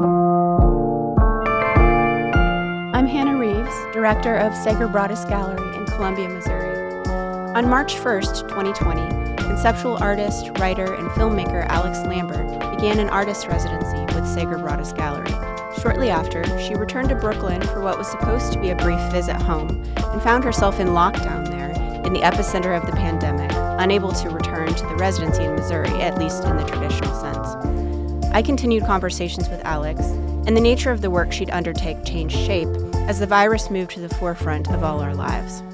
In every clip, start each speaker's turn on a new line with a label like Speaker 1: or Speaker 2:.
Speaker 1: I'm Hannah Reeves, director of Sager Braudis Gallery in Columbia, Missouri. On March 1st, 2020, conceptual artist, writer, and filmmaker Alix Lambert began an artist residency with Sager Braudis Gallery. Shortly after, she returned to Brooklyn for what was supposed to be a brief visit home and found herself in lockdown there in the epicenter of the pandemic, unable to return to the residency in Missouri, at least in the traditional sense. I continued conversations with Alix, and the nature of the work she'd undertake changed shape as the virus moved to the forefront of all our lives.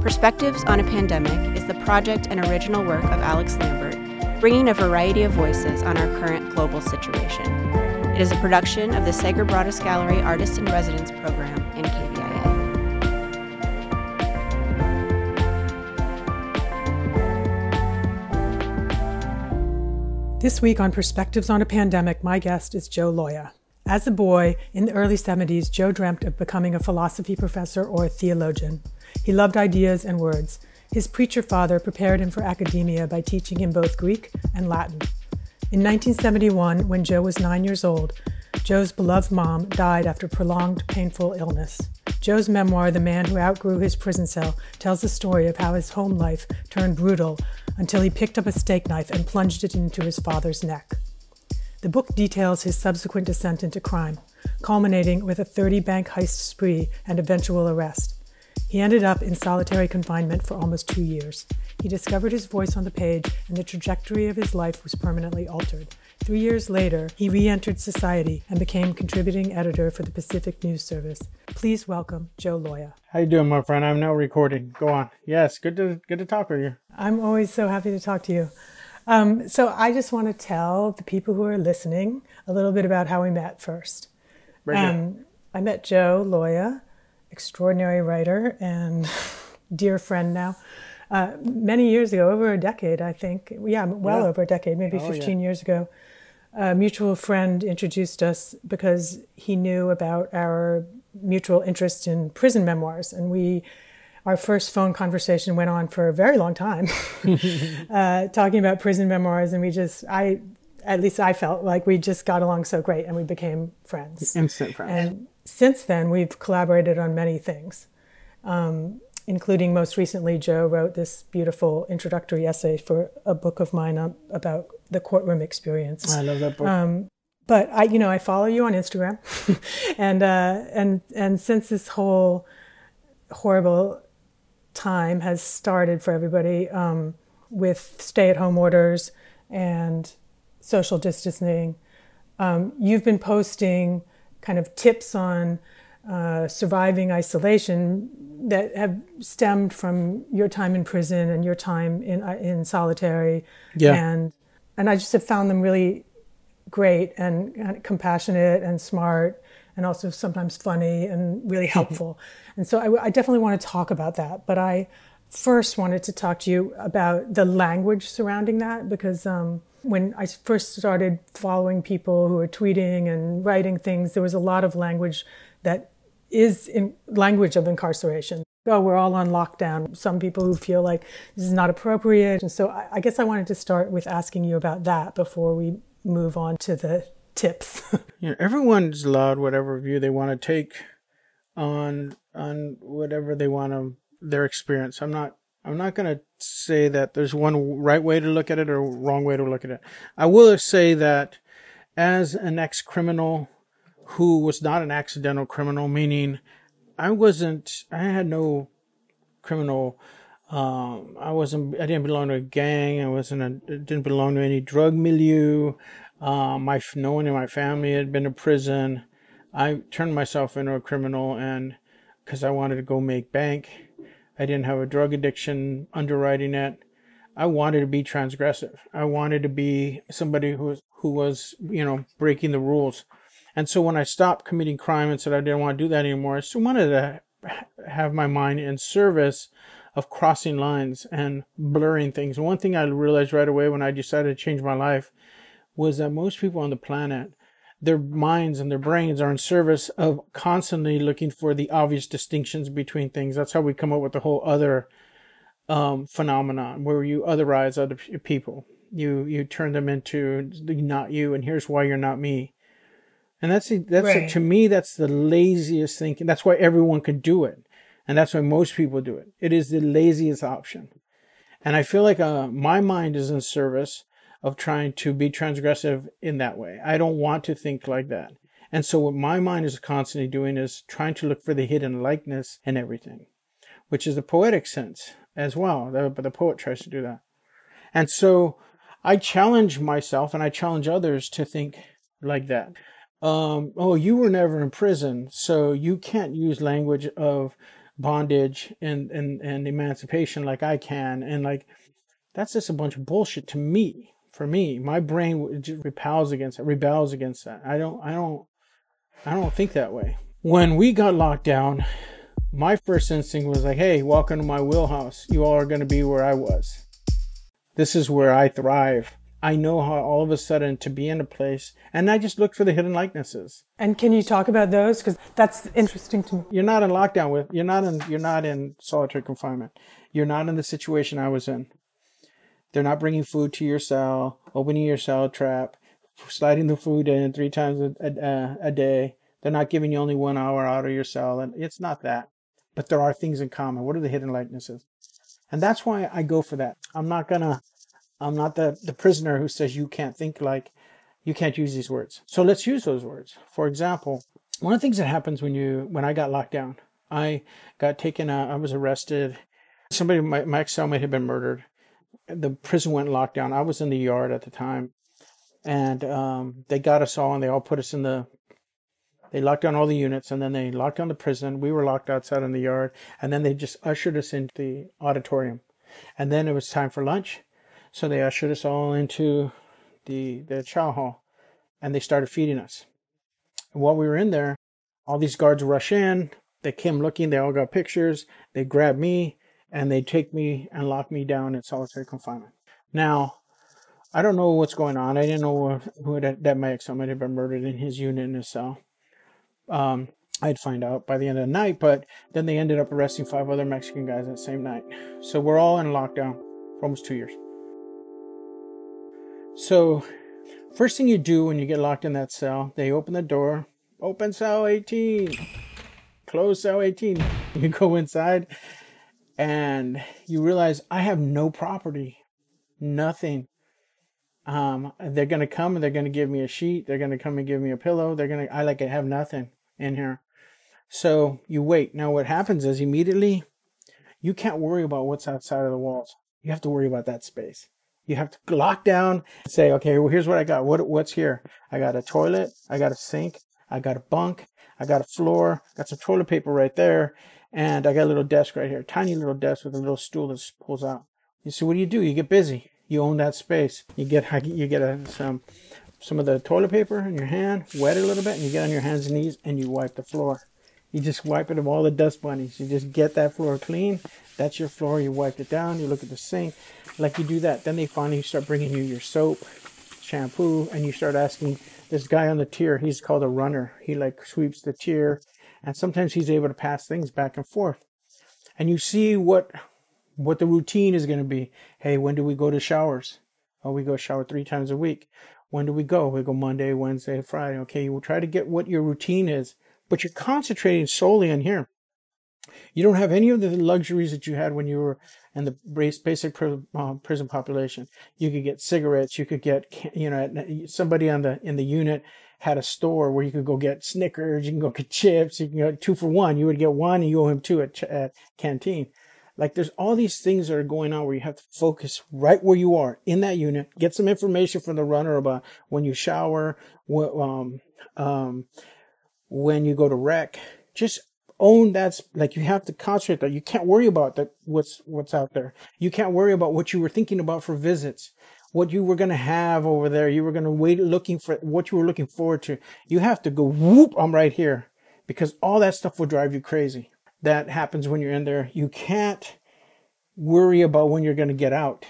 Speaker 1: Perspectives on a Pandemic is the project and original work of Alix Lambert, bringing a variety of voices on our current global situation. It is a production of the Sager Braudis Gallery Artist in Residence program
Speaker 2: This week on Perspectives on a Pandemic, my guest is Joe Loya. As a boy in the early 70s, Joe dreamt of becoming a philosophy professor or a theologian. He loved ideas and words. His preacher father prepared him for academia by teaching him both Greek and Latin. In 1971, when Joe was nine years old, Joe's beloved mom died after prolonged painful illness. Joe's memoir, The Man Who Outgrew His Prison Cell, tells the story of how his home life turned brutal until he picked up a steak knife and plunged it into his father's neck. The book details his subsequent descent into crime, culminating with a 30 bank heist spree and eventual arrest. He ended up in solitary confinement for almost two years. He discovered his voice on the page, and the trajectory of his life was permanently altered. Three years later, he re entered society and became contributing editor for the Pacific News Service. Please welcome Joe Loya.
Speaker 3: How you doing, my friend? I'm now recording. Go on. Yes, good to good to talk with you.
Speaker 2: I'm always so happy to talk to you. Um, so I just want to tell the people who are listening a little bit about how we met first. Um, I met Joe Loya, extraordinary writer and dear friend now. Uh, many years ago, over a decade, I think. Yeah, well
Speaker 3: Yeah.
Speaker 2: over a decade, maybe
Speaker 3: Oh,
Speaker 2: 15
Speaker 3: yeah.
Speaker 2: years ago. A mutual friend introduced us because he knew about our mutual interest in prison memoirs, and we. Our first phone conversation went on for a very long time, uh, talking about prison memoirs, and we just, I, at least I felt like we just got along so great, and we became friends.
Speaker 3: Instant friend.
Speaker 2: And since then, we've collaborated on many things, um, including most recently, Joe wrote this beautiful introductory essay for a book of mine about the courtroom experience.
Speaker 3: I love that book.
Speaker 2: Um, but I, you know, I follow you on Instagram, and uh, and and since this whole horrible time has started for everybody um, with stay-at-home orders and social distancing, um, you've been posting kind of tips on uh, surviving isolation that have stemmed from your time in prison and your time in uh, in solitary,
Speaker 3: Yeah.
Speaker 2: and and I just have found them really great and, and compassionate and smart and also sometimes funny and really helpful. and so I, I definitely want to talk about that. But I first wanted to talk to you about the language surrounding that because um, when I first started following people who were tweeting and writing things, there was a lot of language that is in language of incarceration. Oh, we're all on lockdown. Some people who feel like this is not appropriate. And so I, I guess I wanted to start with asking you about that before we move on to the tips.
Speaker 3: you know, everyone's allowed whatever view they want to take on on whatever they want to their experience. I'm not I'm not going to say that there's one right way to look at it or wrong way to look at it. I will say that as an ex-criminal who was not an accidental criminal, meaning I wasn't I had no criminal um, I wasn't. I didn't belong to a gang. I wasn't. A, didn't belong to any drug milieu. Um, my no one in my family had been to prison. I turned myself into a criminal, and because I wanted to go make bank, I didn't have a drug addiction underwriting it. I wanted to be transgressive. I wanted to be somebody who was who was you know breaking the rules. And so when I stopped committing crime and said I didn't want to do that anymore, I still wanted to have my mind in service of crossing lines and blurring things. One thing I realized right away when I decided to change my life was that most people on the planet, their minds and their brains are in service of constantly looking for the obvious distinctions between things. That's how we come up with the whole other um, phenomenon where you otherize other people. You you turn them into not you, and here's why you're not me. And that's the, that's the-
Speaker 2: Right.
Speaker 3: to me that's the laziest thinking. That's why everyone could do it, and that's why most people do it. It is the laziest option, and I feel like uh, my mind is in service of trying to be transgressive in that way. I don't want to think like that, and so what my mind is constantly doing is trying to look for the hidden likeness in everything, which is the poetic sense as well. But the poet tries to do that, and so I challenge myself and I challenge others to think like that um, oh, you were never in prison, so you can't use language of bondage and, and, and emancipation like I can. And like, that's just a bunch of bullshit to me. For me, my brain repels against it, rebels against that. I don't, I don't, I don't think that way. When we got locked down, my first instinct was like, hey, welcome to my wheelhouse. You all are going to be where I was. This is where I thrive. I know how all of a sudden to be in a place, and I just look for the hidden likenesses.
Speaker 2: And can you talk about those? Because that's interesting to me.
Speaker 3: You're not in lockdown with. You're not in. You're not in solitary confinement. You're not in the situation I was in. They're not bringing food to your cell, opening your cell trap, sliding the food in three times a, a, a day. They're not giving you only one hour out of your cell, and it's not that. But there are things in common. What are the hidden likenesses? And that's why I go for that. I'm not gonna. I'm not the the prisoner who says you can't think like, you can't use these words. So let's use those words. For example, one of the things that happens when you when I got locked down, I got taken. out, I was arrested. Somebody, my, my ex cellmate had been murdered. The prison went locked down. I was in the yard at the time, and um, they got us all, and they all put us in the. They locked down all the units, and then they locked down the prison. We were locked outside in the yard, and then they just ushered us into the auditorium, and then it was time for lunch, so they ushered us all into the the chow hall, and they started feeding us. And while we were in there, all these guards rush in. They came looking. They all got pictures. They grab me and they take me and lock me down in solitary confinement. Now, I don't know what's going on. I didn't know who that, that ex might have been murdered in his unit in his cell. Um, I'd find out by the end of the night, but then they ended up arresting five other Mexican guys that same night. So we're all in lockdown for almost two years. So, first thing you do when you get locked in that cell, they open the door, open cell 18, close cell 18. You go inside and you realize I have no property, nothing. Um, they're gonna come and they're gonna give me a sheet. They're gonna come and give me a pillow. They're gonna, I like I have nothing in here. So you wait. Now what happens is immediately you can't worry about what's outside of the walls. You have to worry about that space. You have to lock down say, okay, well, here's what I got. What, what's here? I got a toilet. I got a sink. I got a bunk. I got a floor. Got some toilet paper right there. And I got a little desk right here. Tiny little desk with a little stool that pulls out. You see, what do you do? You get busy. You own that space. You get, you get a, some, some of the toilet paper in your hand, wet it a little bit, and you get on your hands and knees and you wipe the floor. You just wipe it of all the dust bunnies. You just get that floor clean. That's your floor. You wipe it down. You look at the sink. Like you do that. Then they finally start bringing you your soap, shampoo, and you start asking this guy on the tier. He's called a runner. He like sweeps the tier, and sometimes he's able to pass things back and forth. And you see what what the routine is going to be. Hey, when do we go to showers? Oh, we go shower three times a week. When do we go? We go Monday, Wednesday, Friday. Okay, you will try to get what your routine is, but you're concentrating solely on here. You don't have any of the luxuries that you had when you were in the basic uh, prison population. You could get cigarettes. You could get, you know, somebody on the in the unit had a store where you could go get Snickers. You can go get chips. You can go two for one. You would get one, and you owe him two at, at canteen. Like there's all these things that are going on where you have to focus right where you are in that unit. Get some information from the runner about when you shower, what, um, um, when you go to rec. Just own that's like you have to concentrate that. You can't worry about that what's what's out there. You can't worry about what you were thinking about for visits what you were going to have over there. You were going to wait looking for what you were looking forward to. You have to go whoop i'm right here because all that stuff will drive you crazy. That happens when you're in there. You can't worry about when you're going to get out.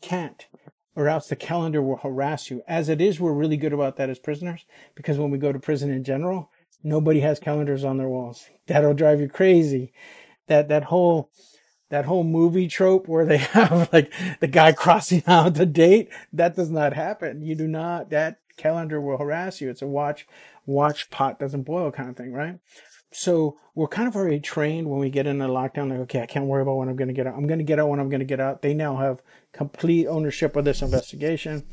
Speaker 3: Can't or else the calendar will harass you as it is we're really good about that as prisoners because when we go to prison in general nobody has calendars on their walls. That'll drive you crazy. That that whole that whole movie trope where they have like the guy crossing out the date, that does not happen. You do not that calendar will harass you. It's a watch, watch pot doesn't boil kind of thing, right? So we're kind of already trained when we get in a lockdown, like, okay, I can't worry about when I'm going to get out. I'm going to get out when I'm going to get out. They now have complete ownership of this investigation.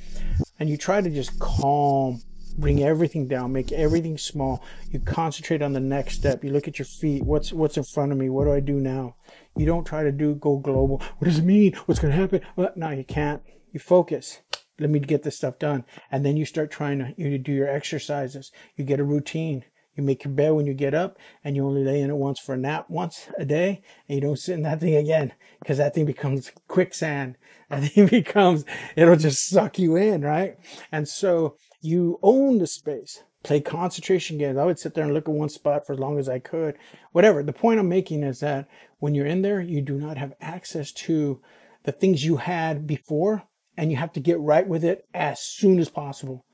Speaker 3: And you try to just calm, bring everything down, make everything small. You concentrate on the next step. You look at your feet. What's, what's in front of me? What do I do now? You don't try to do, go global. What does it mean? What's going to happen? Well, no, you can't. You focus let me get this stuff done. And then you start trying to, you do your exercises. You get a routine. You make your bed when you get up and you only lay in it once for a nap once a day and you don't sit in that thing again because that thing becomes quicksand. That thing becomes, it'll just suck you in, right? And so you own the space. Play concentration games. I would sit there and look at one spot for as long as I could. Whatever. The point I'm making is that when you're in there, you do not have access to the things you had before and you have to get right with it as soon as possible.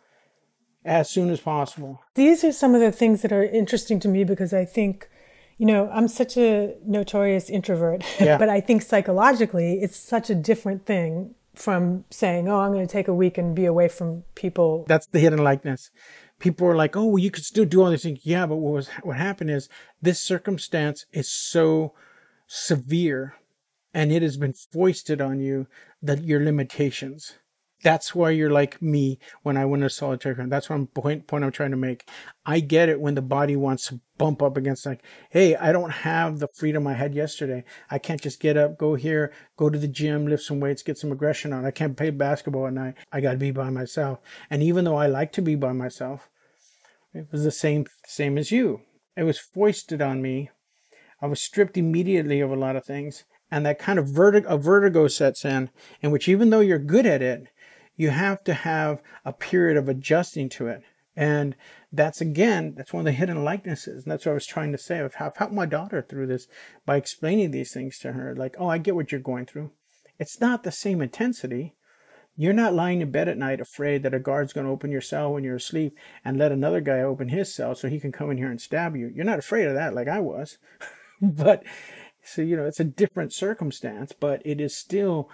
Speaker 3: As soon as possible.
Speaker 2: These are some of the things that are interesting to me because I think, you know, I'm such a notorious introvert, yeah. but I think psychologically it's such a different thing from saying, oh, I'm going to take a week and be away from people.
Speaker 3: That's the hidden likeness. People are like, oh, well, you could still do all these things. Yeah, but what was, what happened is this circumstance is so severe and it has been foisted on you that your limitations. That's why you're like me when I win a solitary confinement. That's one point point I'm trying to make. I get it when the body wants to bump up against like, hey, I don't have the freedom I had yesterday. I can't just get up, go here, go to the gym, lift some weights, get some aggression on. I can't play basketball at night. I got to be by myself. And even though I like to be by myself, it was the same same as you. It was foisted on me. I was stripped immediately of a lot of things and that kind of vertigo, vertigo sets in, in which even though you're good at it, you have to have a period of adjusting to it. And that's again, that's one of the hidden likenesses. And that's what I was trying to say. I've helped my daughter through this by explaining these things to her. Like, oh, I get what you're going through. It's not the same intensity. You're not lying in bed at night afraid that a guard's going to open your cell when you're asleep and let another guy open his cell so he can come in here and stab you. You're not afraid of that like I was. but so, you know, it's a different circumstance, but it is still,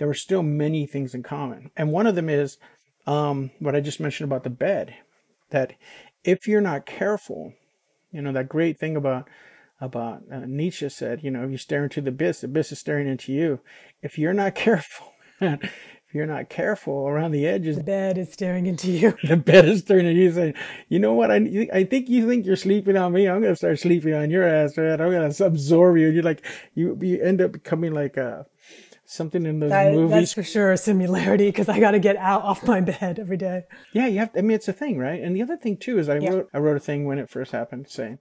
Speaker 3: there were still many things in common. And one of them is um, what I just mentioned about the bed, that if you're not careful, you know, that great thing about, about uh, Nietzsche said, you know, if you stare into the abyss, the abyss is staring into you. If you're not careful, if you're not careful around the edges,
Speaker 2: the bed is staring into you.
Speaker 3: The bed is staring at you, saying, "You know what? I I think you think you're sleeping on me. I'm gonna start sleeping on your ass, man. I'm gonna absorb you." And you're like, you you end up becoming like a uh, something in those that, movies.
Speaker 2: That's for sure a similarity because I got to get out off my bed every day.
Speaker 3: Yeah, you have. I mean, it's a thing, right? And the other thing too is I yeah. wrote I wrote a thing when it first happened saying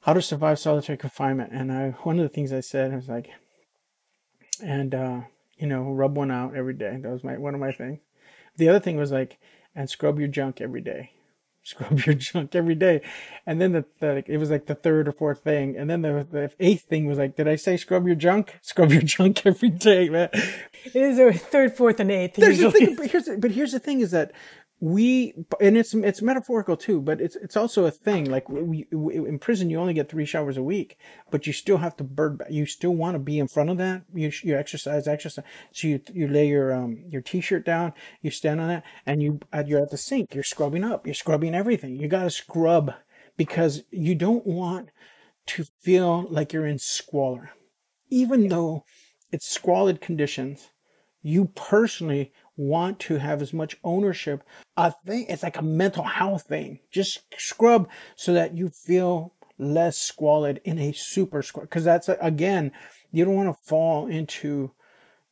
Speaker 3: how to survive solitary confinement, and I one of the things I said was like, and. uh you know, rub one out every day. That was my one of my things. The other thing was like, and scrub your junk every day. Scrub your junk every day. And then the, the it was like the third or fourth thing. And then the, the eighth thing was like, did I say scrub your junk? Scrub your junk every day, man.
Speaker 2: It is a third, fourth, and eighth.
Speaker 3: There's the thing, but here's, but here's the thing is that we and it's it's metaphorical too but it's it's also a thing like we, we, in prison you only get three showers a week but you still have to bird you still want to be in front of that you you exercise exercise so you you lay your um your t-shirt down you stand on that and you you're at the sink you're scrubbing up you're scrubbing everything you got to scrub because you don't want to feel like you're in squalor. Even though it's squalid conditions you personally want to have as much ownership. I think it's like a mental health thing. Just scrub so that you feel less squalid in a super squalid. Because that's again, you don't want to fall into.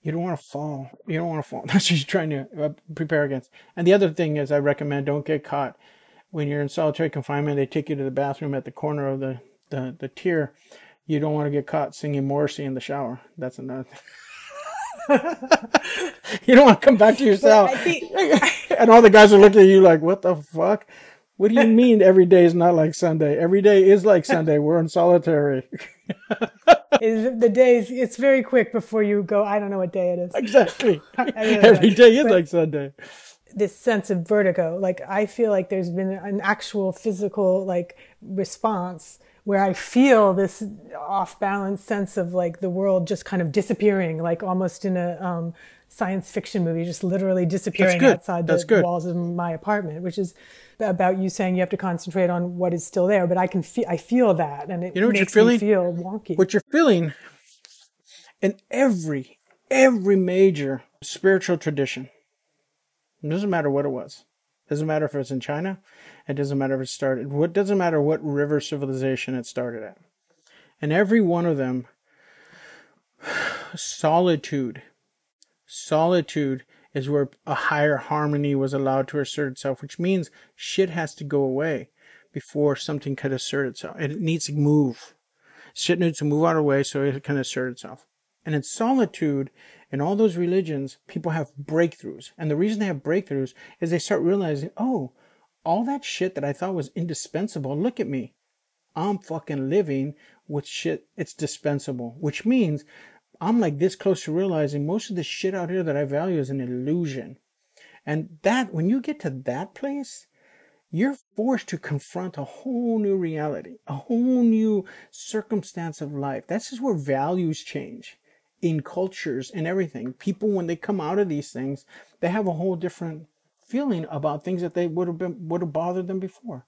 Speaker 3: You don't want to fall. You don't want to fall. That's what you're trying to uh, prepare against. And the other thing is, I recommend don't get caught when you're in solitary confinement. They take you to the bathroom at the corner of the the, the tier. You don't want to get caught singing Morrissey in the shower. That's another. You don't want to come back to yourself. Think... and all the guys are looking at you like, what the fuck? What do you mean every day is not like Sunday? Every day is like Sunday. We're in solitary.
Speaker 2: the days, it's very quick before you go, I don't know what day it is.
Speaker 3: Exactly. every day is but like Sunday.
Speaker 2: This sense of vertigo, like I feel like there's been an actual physical like response where I feel this off balance sense of like the world just kind of disappearing, like almost in a um, science fiction movie, just literally disappearing outside the walls of my apartment, which is about you saying you have to concentrate on what is still there. But I can feel, I feel that, and it
Speaker 3: You know
Speaker 2: makes me feel wonky.
Speaker 3: what you're feeling in every every major spiritual tradition it doesn't matter what it was. It doesn't matter if it's in china. It doesn't matter if it started what doesn't matter what river civilization it started at. And every one of them solitude solitude is where a higher harmony was allowed to assert itself which means shit has to go away before something could assert itself it needs to move shit needs to move out of the way so it can assert itself. And in solitude, in all those religions, people have breakthroughs. And the reason they have breakthroughs is they start realizing, oh, all that shit that I thought was indispensable, look at me. I'm fucking living with shit it's dispensable, which means I'm like this close to realizing most of the shit out here that I value is an illusion. And that, when you get to that place, you're forced to confront a whole new reality, a whole new circumstance of life. This is where values change in cultures and everything. People, when they come out of these things, they have a whole different feeling about things that they would have been would have bothered them before.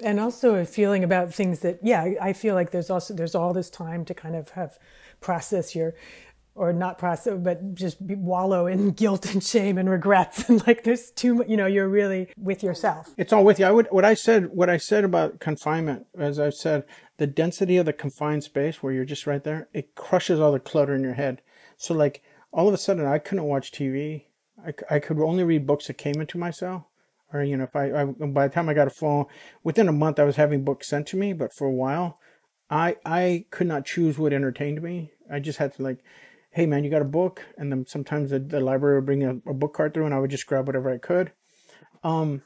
Speaker 2: And also a feeling about things that yeah I- feel like there's also there's all this time to kind of have process your or not process but just be, wallow in guilt and shame and regrets and like there's too much you know you're really with yourself
Speaker 3: It's all with you. I would what I said what I said about confinement, as I said, the density of the confined space where you're just right there, it crushes all the clutter in your head. So like all of a sudden I couldn't watch TV. i, I could only read books that came into my cell. Or you know, if I, I by the time I got a phone, within a month I was having books sent to me. But for a while, I I could not choose what entertained me. I just had to like, hey man, you got a book, and then sometimes the, the library would bring a, a book cart through, and I would just grab whatever I could. Um,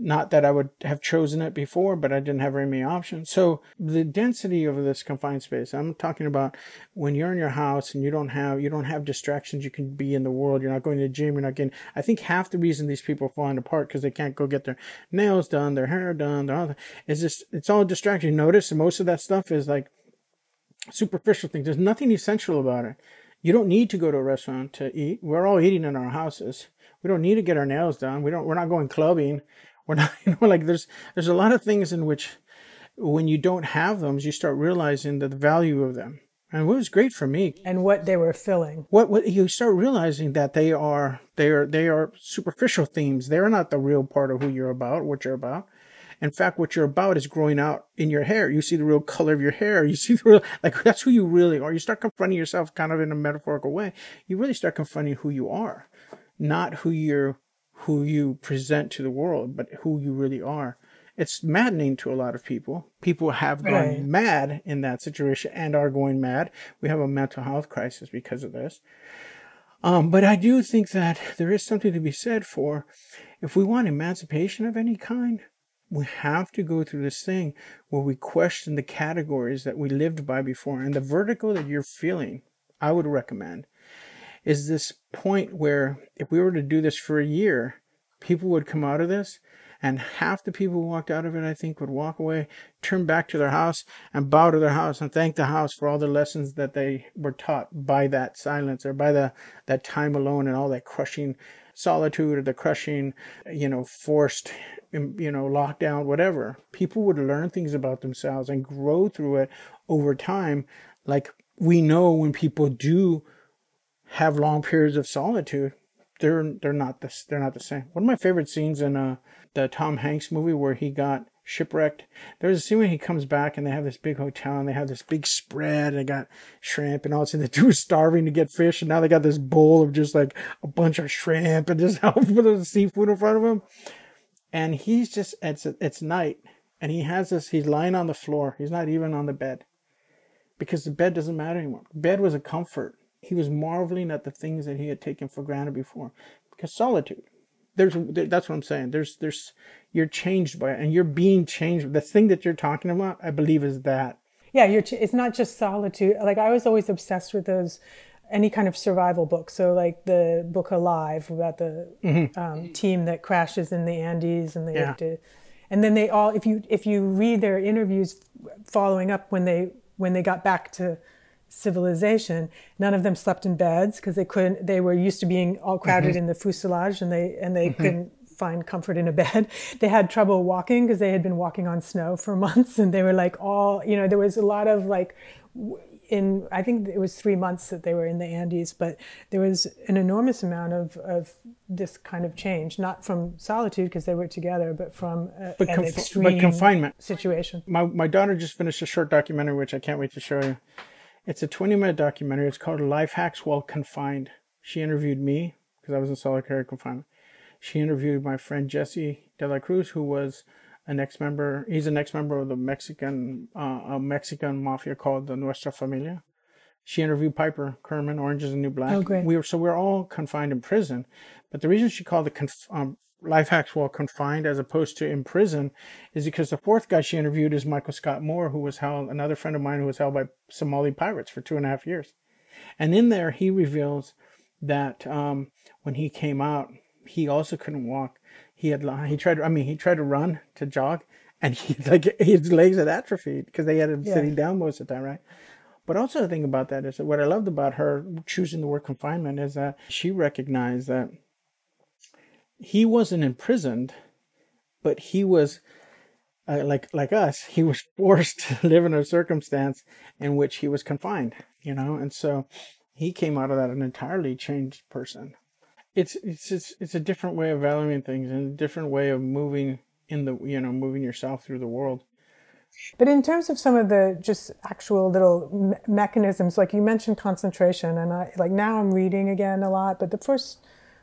Speaker 3: not that I would have chosen it before, but I didn't have very many options. So the density of this confined space, I'm talking about when you're in your house and you don't have, you don't have distractions. You can be in the world. You're not going to the gym. You're not getting, I think half the reason these people are falling apart because they can't go get their nails done, their hair done, their other, it's just, it's all distraction. Notice most of that stuff is like superficial things. There's nothing essential about it. You don't need to go to a restaurant to eat. We're all eating in our houses. We don't need to get our nails done. We don't. We're not going clubbing. We're not. You know, like there's there's a lot of things in which, when you don't have them, you start realizing the value of them. And what was great for me,
Speaker 2: and what they were filling
Speaker 3: what, what you start realizing that they are they are they are superficial themes. They're not the real part of who you're about, what you're about. In fact, what you're about is growing out in your hair. You see the real color of your hair. You see the real, like, that's who you really are. You start confronting yourself kind of in a metaphorical way. You really start confronting who you are, not who you're, who you present to the world, but who you really are. It's maddening to a lot of people. People have gone
Speaker 2: Right.
Speaker 3: mad in that situation and are going mad. We have a mental health crisis because of this. Um, but I do think that there is something to be said for if we want emancipation of any kind, we have to go through this thing where we question the categories that we lived by before. And the vertigo that you're feeling, I would recommend, is this point where if we were to do this for a year, people would come out of this and half the people who walked out of it, I think, would walk away, turn back to their house and bow to their house and thank the house for all the lessons that they were taught by that silence or by the, that time alone and all that crushing solitude or the crushing, you know, forced, um, you know, lockdown, whatever. People would learn things about themselves and grow through it over time. Like we know when people do have long periods of solitude, they're they're not the they're not the same. One of my favorite scenes in uh the Tom Hanks movie where he got shipwrecked. There's a scene where he comes back and they have this big hotel and they have this big spread and they got shrimp and all this and the was starving to get fish and now they got this bowl of just like a bunch of shrimp and just with the seafood in front of him. And he's just it's it's night and he has this he's lying on the floor. He's not even on the bed. Because the bed doesn't matter anymore. Bed was a comfort. He was marveling at the things that he had taken for granted before. Because solitude. There's that's what I'm saying. There's there's you're changed by it and you're being changed. The thing that you're talking about, I believe, is that.
Speaker 2: yeah you're ch- it's not just solitude like i was always obsessed with those any kind of survival book so like the book alive about the um, team that crashes in the andes and they
Speaker 3: Yeah.
Speaker 2: have to and then they all if you if you read their interviews following up when they when they got back to civilization. None of them slept in beds because they couldn't. They were used to being all crowded
Speaker 3: Mm-hmm.
Speaker 2: in the fuselage, and they and they couldn't find comfort in a bed. They had trouble walking because they had been walking on snow for months, and they were like all you know. There was a lot of like. w- In I think it was three months that they were in the Andes, but there was an enormous amount of, of this kind of change, not from solitude because they were together, but from uh,
Speaker 3: But,
Speaker 2: an
Speaker 3: conf- but
Speaker 2: extreme
Speaker 3: confinement.
Speaker 2: situation.
Speaker 3: My my daughter just finished a short documentary, which I can't wait to show you. It's a 20 minute documentary. It's called Life Hacks While Confined. She interviewed me because I was in solitary confinement. She interviewed my friend Jesse De La Cruz, who was an ex member. He's an ex member of the Mexican uh, a Mexican mafia called the Nuestra Familia. She interviewed Piper Kerman, Orange is the New Black.
Speaker 2: Oh, great.
Speaker 3: We were so we are all confined in prison, but the reason she called it conf- um, life hacks while confined as opposed to in prison is because the fourth guy she interviewed is Michael Scott Moore, who was held another friend of mine who was held by Somali pirates for two and a half years, and in there he reveals that um, when he came out, he also couldn't walk. He had he tried. I mean, he tried to run to jog, and he like his legs had atrophied because they had him
Speaker 2: Yeah.
Speaker 3: sitting down most of the time, right? But also the thing about that is that what I loved about her choosing the word confinement is that she recognized that he wasn't imprisoned, but he was uh, like like us. He was forced to live in a circumstance in which he was confined, you know, and so he came out of that an entirely changed person. It's it's it's, it's a different way of valuing things and a different way of moving in the you know moving yourself through the world.
Speaker 2: But in terms of some of the just actual little me- mechanisms, like you mentioned concentration, and I like now I'm reading again a lot. But the first,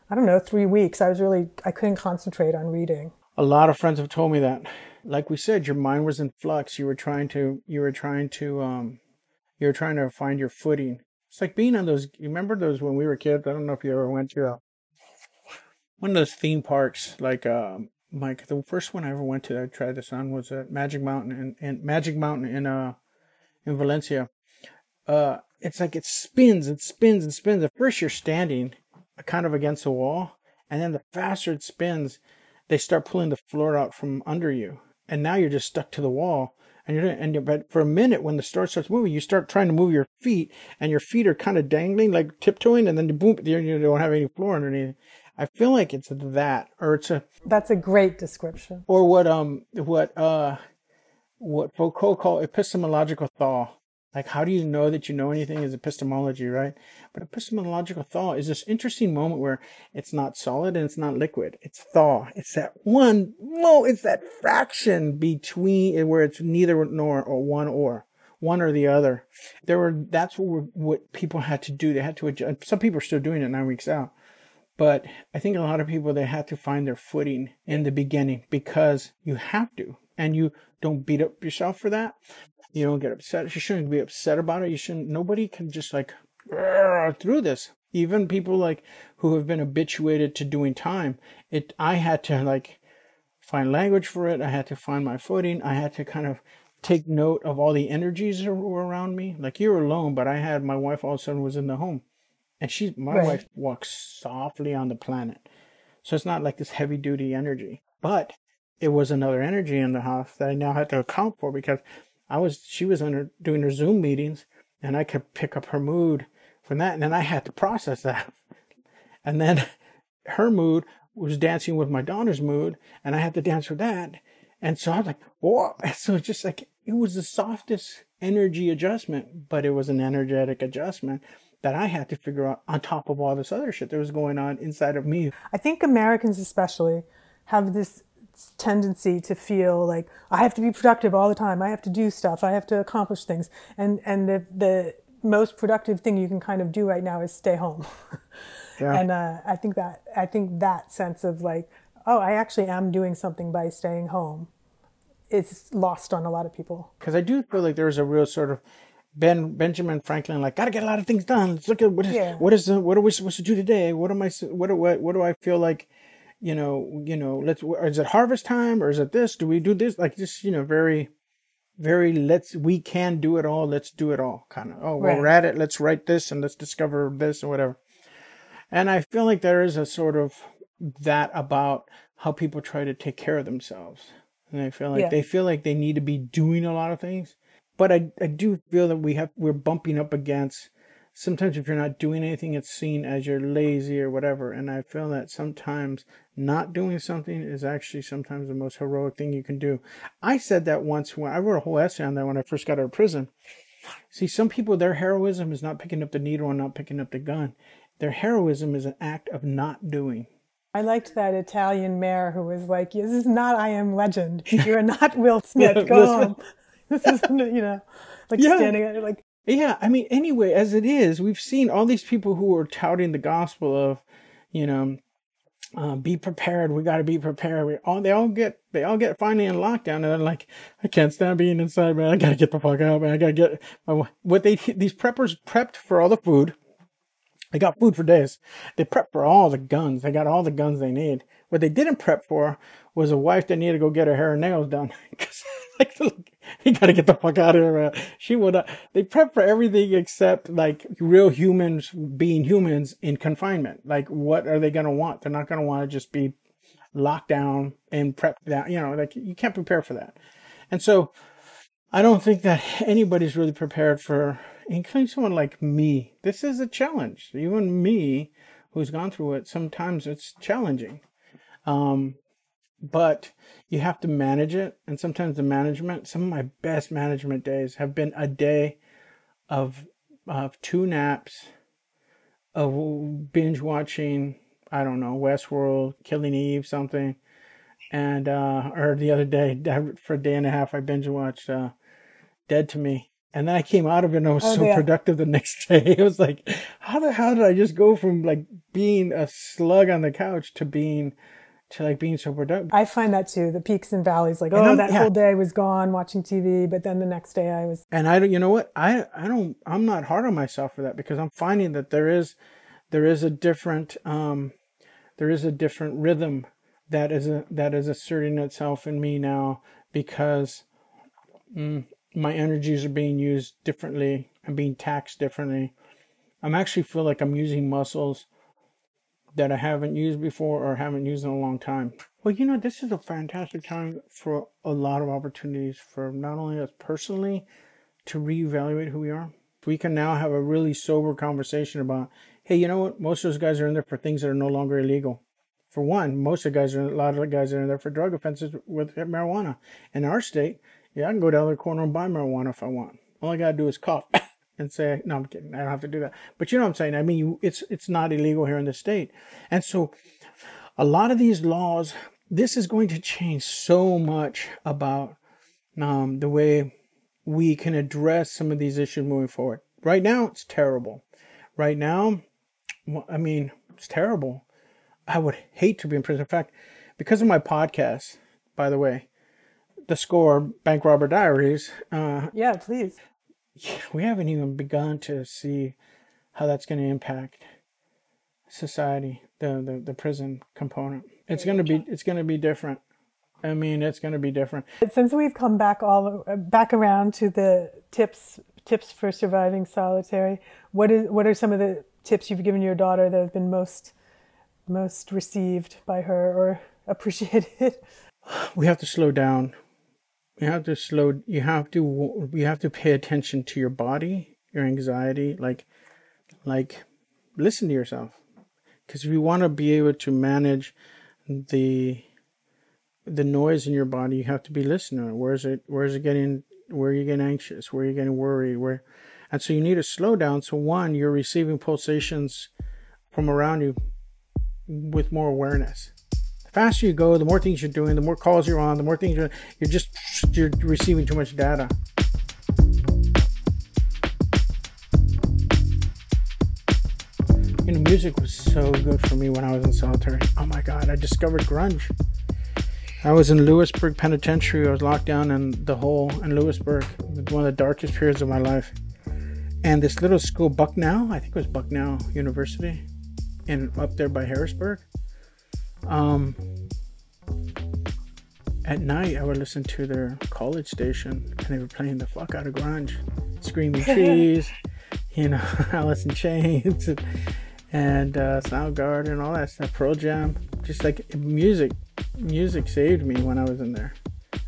Speaker 2: I don't know, three weeks, I was really I couldn't concentrate on reading.
Speaker 3: a lot of friends have told me that like we said your mind was in flux. You were trying to you were trying to um you were trying to find your footing. It's like being on those you remember those when we were kids? I don't know if you ever went to a, one of those theme parks like um like the first one i ever went to i tried this on was at magic mountain in, in magic mountain in uh in valencia. Uh it's like it spins and spins and spins. At first you're standing kind of against the wall and then the faster it spins they start pulling the floor out from under you, and now you're just stuck to the wall. And you're and you're, but for a minute when the store starts moving, you start trying to move your feet, and your feet are kind of dangling, like tiptoeing, and then you boom, you you don't have any floor underneath. I feel like it's that, or it's a,
Speaker 2: That's a great description.
Speaker 3: or what um what uh what Foucault call epistemological thaw. Like, how do you know that you know anything is epistemology, right? But epistemological thaw is this interesting moment where it's not solid and it's not liquid. It's thaw. It's that one, no, it's that fraction between eh, where it's neither nor or one or one or the other. There were, that's what, what people had to do. They had to adjust. Some people are still doing it nine weeks out. But I think a lot of people, they had to find their footing in the beginning because you have to. And you don't beat up yourself for that. You don't get upset. You shouldn't be upset about it. You shouldn't, nobody can just like through this. Even people like who have been habituated to doing time. It, I had to like find language for it. I had to find my footing. I had to kind of take note of all the energies that were around me. Like you're alone, but I had my wife all of a sudden was in the home. And she, my
Speaker 2: Right.
Speaker 3: wife walks softly on the planet. So it's not like this heavy duty energy, but it was another energy in the house that I now had to account for because I was, she was under doing her Zoom meetings and I could pick up her mood from that. And then I had to process that. And then her mood was dancing with my daughter's mood and I had to dance with that. And so I was like, whoa. So it's just like, it was the softest energy adjustment, but it was an energetic adjustment that I had to figure out on top of all this other shit that was going on inside of me.
Speaker 2: I think Americans, especially, have this tendency to feel like I have to be productive all the time. I have to do stuff. I have to accomplish things. And and the the most productive thing you can kind of do right now is stay home.
Speaker 3: Yeah.
Speaker 2: And uh, I think that I think that sense of like, oh, I actually am doing something by staying home, is lost on a lot of people.
Speaker 3: because I do feel like there's a real sort of Ben Benjamin Franklin, like, gotta get a lot of things done. Let's look at what is
Speaker 2: Yeah.
Speaker 3: what is the, what are we supposed to do today? What am I what do what, what do I feel like? You know, you know. Let's is it harvest time or is it this? Do we do this? Like just you know, very, very. Let's we can do it all. Let's do it all. Kind of. Oh, well,
Speaker 2: Right.
Speaker 3: we're at it. Let's write this and let's discover this or whatever. And I feel like there is a sort of that about how people try to take care of themselves. And I feel like
Speaker 2: Yeah.
Speaker 3: they feel like they need to be doing a lot of things. but I, I do feel that we have we're bumping up against sometimes if you're not doing anything it's seen as you're lazy or whatever and i feel that sometimes not doing something is actually sometimes the most heroic thing you can do i said that once when i wrote a whole essay on that when i first got out of prison see some people their heroism is not picking up the needle and not picking up the gun their heroism is an act of not doing
Speaker 2: I liked that Italian mayor who was like, "This is not I Am Legend. You're not Will Smith. Go home." This is, you know, like
Speaker 3: Yeah.
Speaker 2: standing there, like
Speaker 3: Yeah, I mean, anyway, as it is, we've seen all these people who are touting the gospel of, you know, uh, be prepared. We got to be prepared. We all they all get they all get finally in lockdown, and they're like, I can't stand being inside, man. I gotta get the fuck out, man. I gotta get my, what they these preppers prepped for all the food. They got food for days. They prepped for all the guns. They got all the guns they need. What they didn't prep for was a wife that needed to go get her hair and nails done. 'Cause, like, you gotta get the fuck out of here, man. She would. not They prep for everything except like real humans being humans in confinement. Like, what are they gonna want? They're not gonna want to just be locked down and prep down. You know, like you can't prepare for that. And so, I don't think that anybody's really prepared for, including someone like me. This is a challenge. Even me, who's gone through it, sometimes it's challenging. Um, but you have to manage it. And sometimes the management, some of my best management days have been a day of, of two naps, of binge watching, I don't know, Westworld, Killing Eve, something. And, uh, or the other day, for a day and a half, I binge watched, uh, Dead to Me. And then I came out of it and I was
Speaker 2: Oh,
Speaker 3: so
Speaker 2: yeah.
Speaker 3: productive the next day. It was like, how the hell did I just go from like being a slug on the couch to being, to like being so productive?
Speaker 2: I find that too. The peaks and valleys, like
Speaker 3: And
Speaker 2: oh,
Speaker 3: I'm-
Speaker 2: that
Speaker 3: yeah.
Speaker 2: whole day was gone watching TV, but then the next day I was
Speaker 3: and I don't, you know what? I, I don't, I'm not hard on myself for that because I'm finding that there is, there is a different, um, there is a different rhythm that is a, that is asserting itself in me now because mm, my energies are being used differently I'm being taxed differently. I'm actually feel like I'm using muscles that I haven't used before or haven't used in a long time. Well, you know, this is a fantastic time for a lot of opportunities for not only us personally to reevaluate who we are. We can now have a really sober conversation about, hey, you know what? Most of those guys are in there for things that are no longer illegal. For one, most of the guys are a lot of the guys are in there for drug offenses with marijuana. In our state, yeah, I can go down the corner and buy marijuana if I want. All I gotta do is cough and say, "No, I'm kidding. I don't have to do that." But you know what I'm saying? I mean, you, it's it's not illegal here in the state, and so a lot of these laws. This is going to change so much about um, the way we can address some of these issues moving forward. Right now, it's terrible. Right now, I mean, it's terrible. I would hate to be in prison. In fact, because of my podcast, by the way, the score Bank Robber Diaries, uh,
Speaker 2: yeah, please.
Speaker 3: we haven't even begun to see how that's going to impact society, the, the, the prison component. It's going to be it's going to be different. I mean, it's going to be different.
Speaker 2: Since we've come back all back around to the tips tips for surviving solitary, what is what are some of the tips you've given your daughter that have been most most received by her or appreciated?
Speaker 3: we have to slow down. You have to slow. You have to. You have to pay attention to your body, your anxiety. Like, like, listen to yourself. Because if you want to be able to manage the the noise in your body, you have to be listening. Where is it? Where is it getting? Where are you getting anxious? Where are you getting worried? Where? And so you need to slow down. So one, you're receiving pulsations from around you with more awareness faster you go, the more things you're doing, the more calls you're on, the more things you're you're just you're receiving too much data. You know, music was so good for me when I was in solitary. Oh my god, I discovered grunge. I was in Lewisburg Penitentiary. I was locked down in the hole in Lewisburg, one of the darkest periods of my life. And this little school, Bucknell, I think it was Bucknell University, and up there by Harrisburg um, at night I would listen to their college station and they were playing the fuck out of grunge, Screaming Trees, you know, Alice in Chains, and, and uh, Soundgarden and all that stuff, Pearl Jam. Just like music, music saved me when I was in there.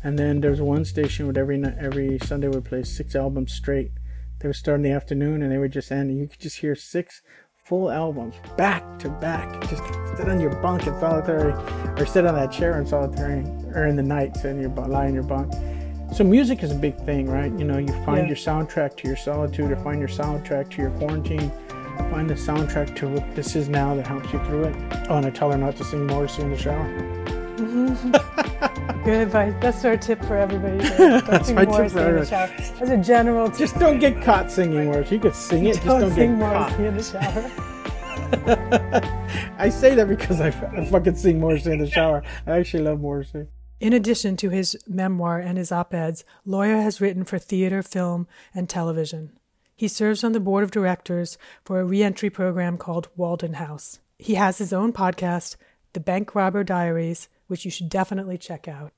Speaker 3: And then there's one station where every night, every Sunday would play six albums straight. They would start in the afternoon and they would just end, and you could just hear six full albums back to back. Just sit on your bunk in solitary, or sit on that chair in solitary, or in the night, sit in your lie in your bunk. So music is a big thing, right? You know, you find
Speaker 2: Yeah.
Speaker 3: your soundtrack to your solitude, or find your soundtrack to your quarantine. Find the soundtrack to what this is now that helps you through it. Oh, and I tell her not to sing Morrissey in the shower.
Speaker 2: Good advice. That's our tip for everybody.
Speaker 3: That's my tip for
Speaker 2: in the
Speaker 3: everybody.
Speaker 2: shower. As a general tip,
Speaker 3: Just don't get caught singing Morrissey. You could sing it, just
Speaker 2: don't,
Speaker 3: don't
Speaker 2: sing
Speaker 3: get
Speaker 2: Morrissey
Speaker 3: caught.
Speaker 2: in the shower.
Speaker 3: I say that because I, I fucking sing Morrissey in the shower. I actually love Morrissey.
Speaker 2: In addition to his memoir and his op eds, Loya has written for theater, film, and television. He serves on the board of directors for a reentry program called Walden House. He has his own podcast, The Bank Robber Diaries, which you should definitely check out.